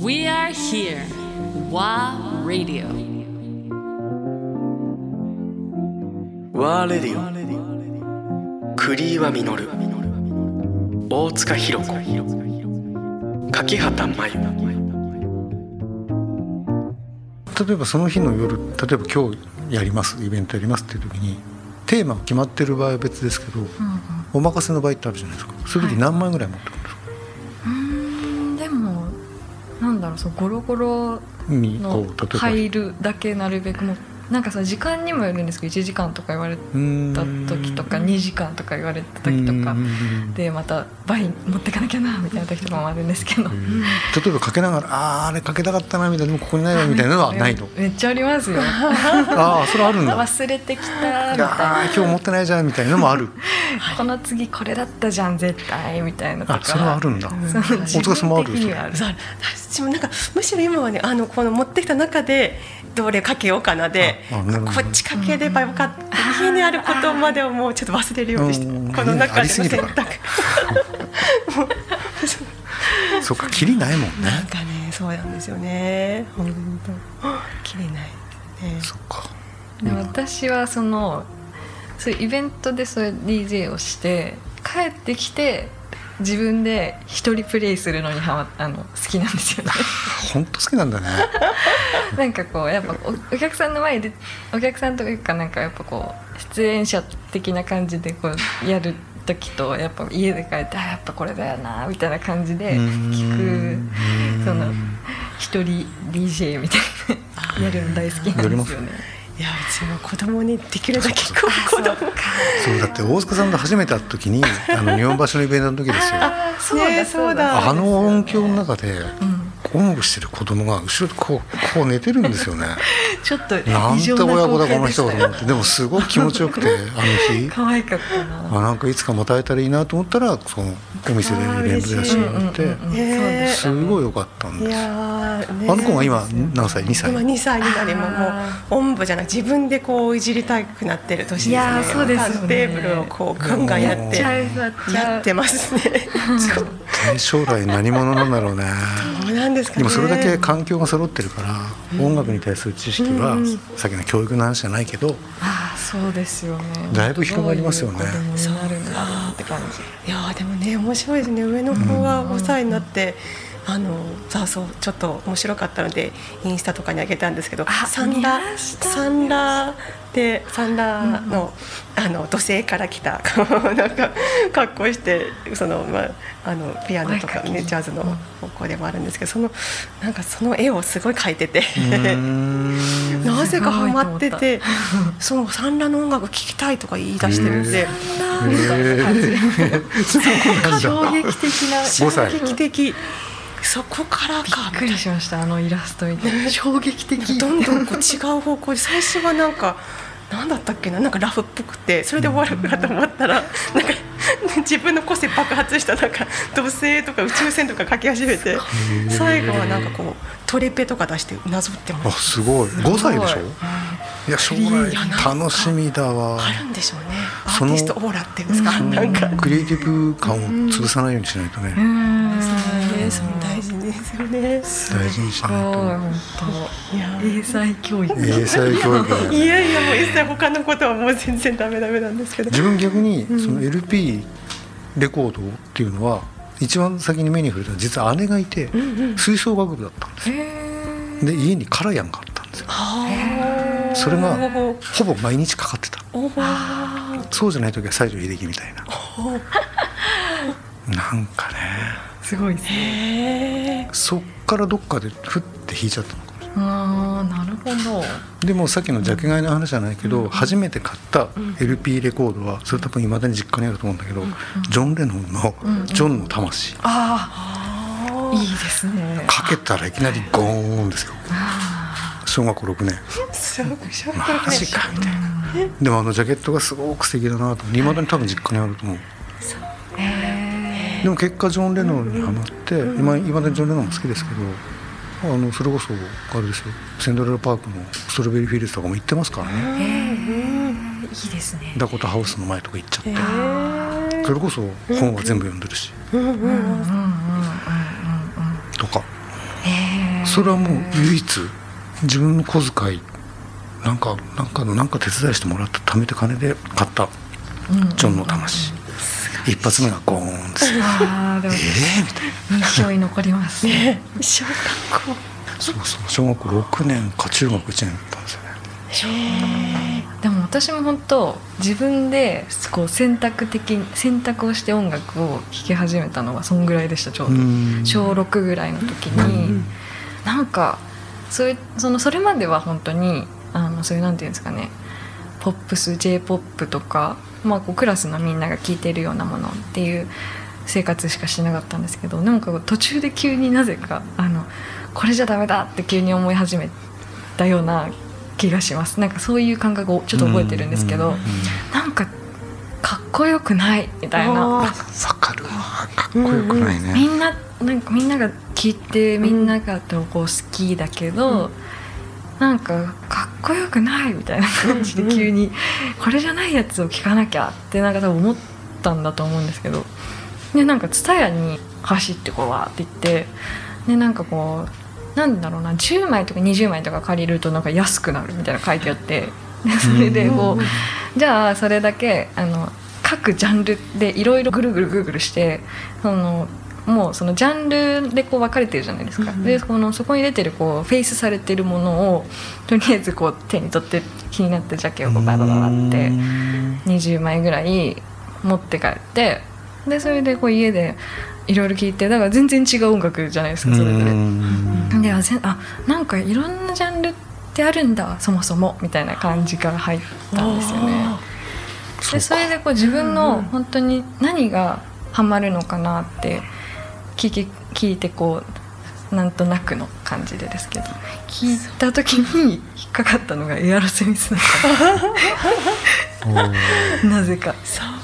We are here. WA Radio. ワーレディオ栗岩実大塚弘子柿畑真由例えばその日の夜例えば今日やりますイベントやりますっていう時にテーマが決まってる場合は別ですけど、お任せの場合ってあるじゃないですか。そういう時何枚ぐらい持ってくるんですか、うんでもなんだろうそうゴロゴロにこう例えば入るだけなるべくもなんかさ時間にもよるんですけど1時間とか言われた時とか2時間とか言われた時とかでまた倍持ってかなきゃなみたいな時とかもあるんですけど。例えばかけながらあああれかけたかったなみたいなでもここにないわみたいなのはないの？めっちゃありますよ。ああそれあるんだ。忘れてきたみたいいやなー今日持ってないじゃんみたいなのもある。この次これだったじゃん絶対みたいなとか。あそれはあるんだ。そう大塚さんもある。私もなんかむしろ今はねあのこの持ってきた中でどれかけようかなでこっちかければよかった。家にあることまでをもうちょっと忘れるようにして。うんこの中での選択。そっかキリないもんね。なんかねそうなんですよね。本当。切れない。ね。そっか。で私はそのそういうイベントでそういう DJ をして帰ってきて自分で一人プレイするのにはまあの好きなんですよね。本当好きなんだね。なんかこうやっぱおお客さんの前でお客さんというかなんかやっぱこう出演者的な感じでこうやる時とやっぱ家で帰ってあやっぱこれだよなみたいな感じで聞くその一人 DJ みたいなやるの大好きなんですよね。いやうちも子供にできるだけこう子供そうだって大塚さんと初めて会った時にあの日本橋のイベントの時ですよあそうだねそうだの音響の中で音楽してる子供が後ろでこうこう寝てるんですよね。ちょっとなんて親子だこの人と思ってでもすごく気持ちよくてあの日。可愛かったな。あなんかいつかまた会えたらいいなと思ったらそのお店でイベントでやらせて。もらってすごい良かったんです。あの子が今何歳？2歳。今2歳になりももうおんぶじゃなく自分でこういじりたくなってる年ですね。いやーそうですテーブルをこうガンガンやってやっちゃうやっちゃうやってますね 将来何者なんだろうね。そうなんですかね。でもそれだけ環境が揃ってるから、音楽に対する知識は、さっきの教育の話じゃないけどああそうですよね。だいぶ広がりますよね。どうなるんだって感じ。いやーでもね面白いですね。上の子が5歳になって、あのさあそうちょっと面白かったのでインスタとかに上げたんですけどあサンラサンラでサンラの,、あの土星から来た なんか格好してその、まあ、あのピアノとか、ね、ジャズの方向でもあるんですけどそのなんかその絵をすごい描いてて。なぜかハマってて、そのサンラの音楽聴きたいとか言い出してるんで、衝撃的な。5歳。衝撃的。そこからびかっくりしましたあのイラスト見て衝撃的。どんどんこう違う方向で 最初はなんか何だったっけな？なんかラフっぽくてそれで終わるかと思ったらなんか自分の個性爆発したなんか土星とか宇宙船とか書き始めて最後はなんかこうトレペとか出してなぞってまあすすごい。5歳でしょ？い。や将来いやなんか楽しみだわ。あるんでしょうね。アそのーティストオーラっていうんですかなんか。クリエイティブ感を潰さないようにしないとね、ねそれ大事ですよね。大事にしないと。本いや当。英才教育。英才教育いやいやもう一切他のことはもう全然ダメダメなんですけど。自分逆にその LP レコードっていうのは一番先に目に触れたのは実は姉がいて吹奏楽部だったんですよ。で家にカラヤンがあったんですよ。それがほぼ毎日かかってた。そうじゃない時は西城秀樹みたいななんかね。すごいですね。そっからどっかでふって弾いちゃったのかもしれない。ああなるほど。でもさっきのジャケ買いの話じゃないけど、初めて買った LP レコードはそれ多分いまだに実家にあると思うんだけど、ジョン・レノンの「ジョンの魂」ああいいですね。かけたらいきなりゴーンですよ。小学校6年。すごくショック。マジかみたいな。でもあのジャケットがすごく素敵だなといまだに多分実家にあると思うでも結果ジョン・レノンにはまって今いまだにジョン・レノンも好きですけどあのそれこそあれですよセントラルパークのストロベリーフィールズとかも行ってますからね。いいですね。ダコタハウスの前とか行っちゃって。それこそ本は全部読んでるし、とか。それはもう唯一自分の小遣いなんかなんかのなんか手伝いしてもらった貯めて金で買ったジョンの魂、一発目がゴーンですよあーでもええみたいな。印象に残ります。ね小学校そうそう。小学校6年か中学1年だったんですよね。でも私も本当自分でこう選択的に選択をして音楽を聴き始めたのはそんぐらいでしたちょうど。うん。小6ぐらいの時に。なんかそういうそのそれまでは本当にあのそういうなんていうんですかねポップス j p o p とか、まあ、こうクラスのみんなが聴いてるようなものっていう生活しかしてなかったんですけどなんか途中で急になぜかあのこれじゃダメだって急に思い始めたような気がします。なんかそういう感覚をちょっと覚えてるんですけど、うんうんなんかかっこよくないみたいな。あわかるわ。かっこよくないね、みんななんかみんなが聞いてみんながこう好きだけど、なんかかっこよくないみたいな感じで急にこれじゃないやつを聞かなきゃってなんか多分思ったんだと思うんですけど。でなんか蔦屋に走ってこうわって言ってでなんかこうなんだろうな10枚とか20枚とか借りるとなんか安くなるみたいなの書いてあってでそれでこうじゃあそれだけあの各ジャンルでいろいろぐるぐるぐるぐるしてそのもうそのジャンルでこう分かれてるじゃないですか、でこのそこに出てるこうフェイスされてるものをとりあえずこう手に取って気になったジャケをこうバラバラって20枚ぐらい持って帰ってでそれでこう家でいろいろ聴いてだから全然違う音楽じゃないですかそれぞれ。うん。であぜあなんかいろんなジャンルってあるんだそもそもみたいな感じから入ったんですよね。でそれでこう自分の本当に何がハマるのかなって聞き聞いてこうなんとなくの感じでですけど。聞いた時に引っかかったのがエアロスミスだったな。ぜか。そう。か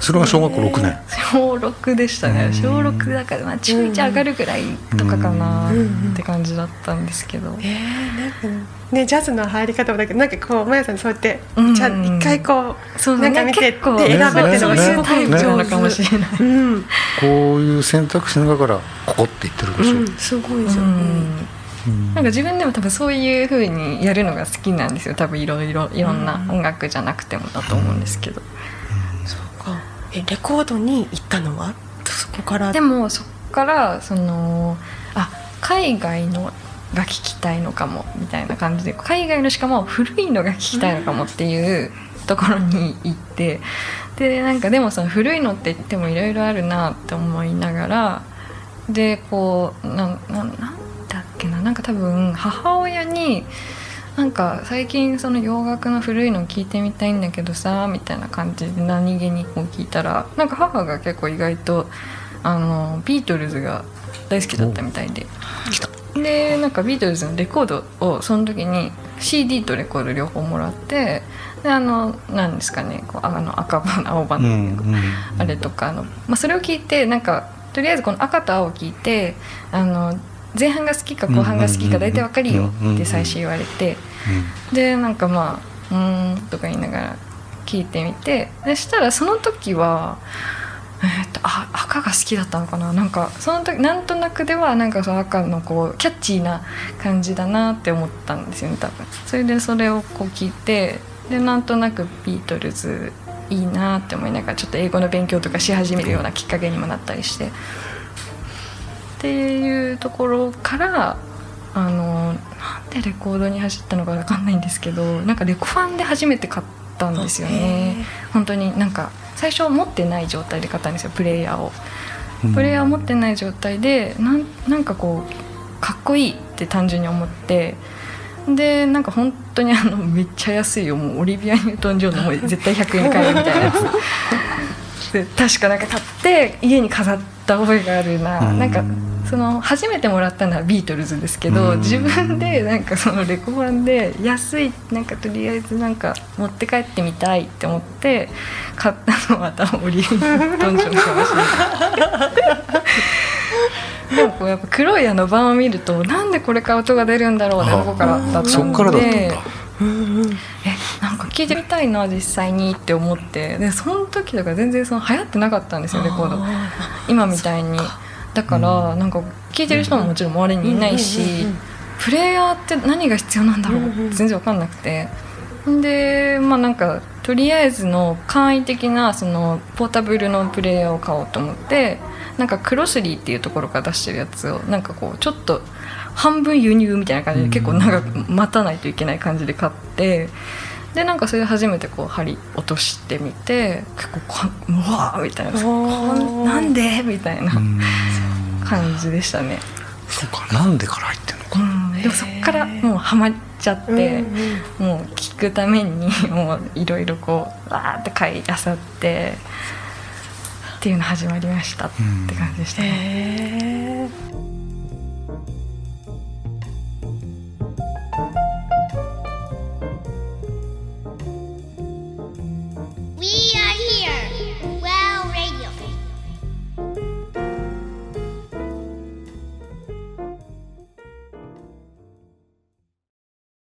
それが小学校6年。小6でしたね。小6だからまあ中1上がるぐらいとかかなって感じだったんですけど。えー、なんかねジャズの入り方もだけどなんかこうまやさんそうやってうん。じゃあ一回こうそうなんか見て結構で選ぶっていうのがね。すごいタイプなのかもしれない。うん。こういう選択肢の中からここって言ってるでしょ、うん。すごいですよ、なんか自分でも多分そういう風にやるのが好きなんですよ。多分いろいろいろんな音楽じゃなくてもだと思うんですけど、えレコードに行ったのは？そこから。でもそっからそのあ海外のが聴きたいのかもみたいな感じで海外のしかも古いのが聴きたいのかもっていうところに行ってでなんかでもその古いのって言ってもいろいろあるなって思いながらでこうなななんだっけななんか多分母親になんか最近その洋楽の古いの聞いてみたいんだけどさみたいな感じで何気にこう聞いたらなんか母が結構意外とあのビートルズが大好きだったみたいで。でなんかビートルズのレコードをその時に CD とレコード両方もらってであのなんですかねこうあの赤版青版の、うんうんあれとかあの、まあ、それを聞いてなんかとりあえずこの赤と青を聞いてあの前半が好きか後半が好きか大体わかるよって最初言われてでなんかまあ「うん」とか言いながら聞いてみてでしたらその時は。えーっとあ赤が好きだったのかな。なんかその時なんとなくではなんかその赤のこうキャッチーな感じだなって思ったんですよね多分。それでそれをこう聞いてでなんとなくビートルズいいなって思いながらちょっと英語の勉強とかし始めるようなきっかけにもなったりして。っていうところからあのなんでレコードに走ったのか分かんないんですけどなんかレコファンで初めて買ったんですよね。本当になんか最初持ってない状態で買ったんですよプレイヤーを。うん。プレイヤーを持ってない状態でなんなんかこうかっこいいって単純に思ってでなんか本当にあのめっちゃ安いよ。もうオリビア・ニュートン・ジョーンのもう 絶対100円で買えるみたいなやつ。で確かなんか買って家に飾った覚えがあるな、うん。なんかその初めてもらったのはビートルズですけど、うん。自分でなんかそのレコ版で安いなんかとりあえずなんか持って帰ってみたいって思って買ったのは多分オリビア・ニュートン・ジョーンかもしれない。でもこうやっぱ黒いあの版を見るとなんでこれから音が出るんだろうってあとこからだったのでえなんか聴いてみたいな実際にって思って。でその時とか全然その流行ってなかったんですよレコード。今みたいにだからなんか聴いてる人ももちろん周りにいないしプレイヤーって何が必要なんだろうって全然分かんなくて。でまあなんかとりあえずの簡易的なそのポータブルのプレイヤーを買おうと思ってなんかクロスリーっていうところから出してるやつをなんかこうちょっと半分輸入みたいな感じで結構長く待たないといけない感じで買ってでなんかそれで初めてこう針落としてみて結構こううわーみたいな。なんで？みたいな感じでしたね。そうかなんでから入ってんのか、うん、でもそっからもうハマっちゃって、もう聞くためにもういろいろこうわーって買いあさってっていうの始まりましたって感じでしたね。へ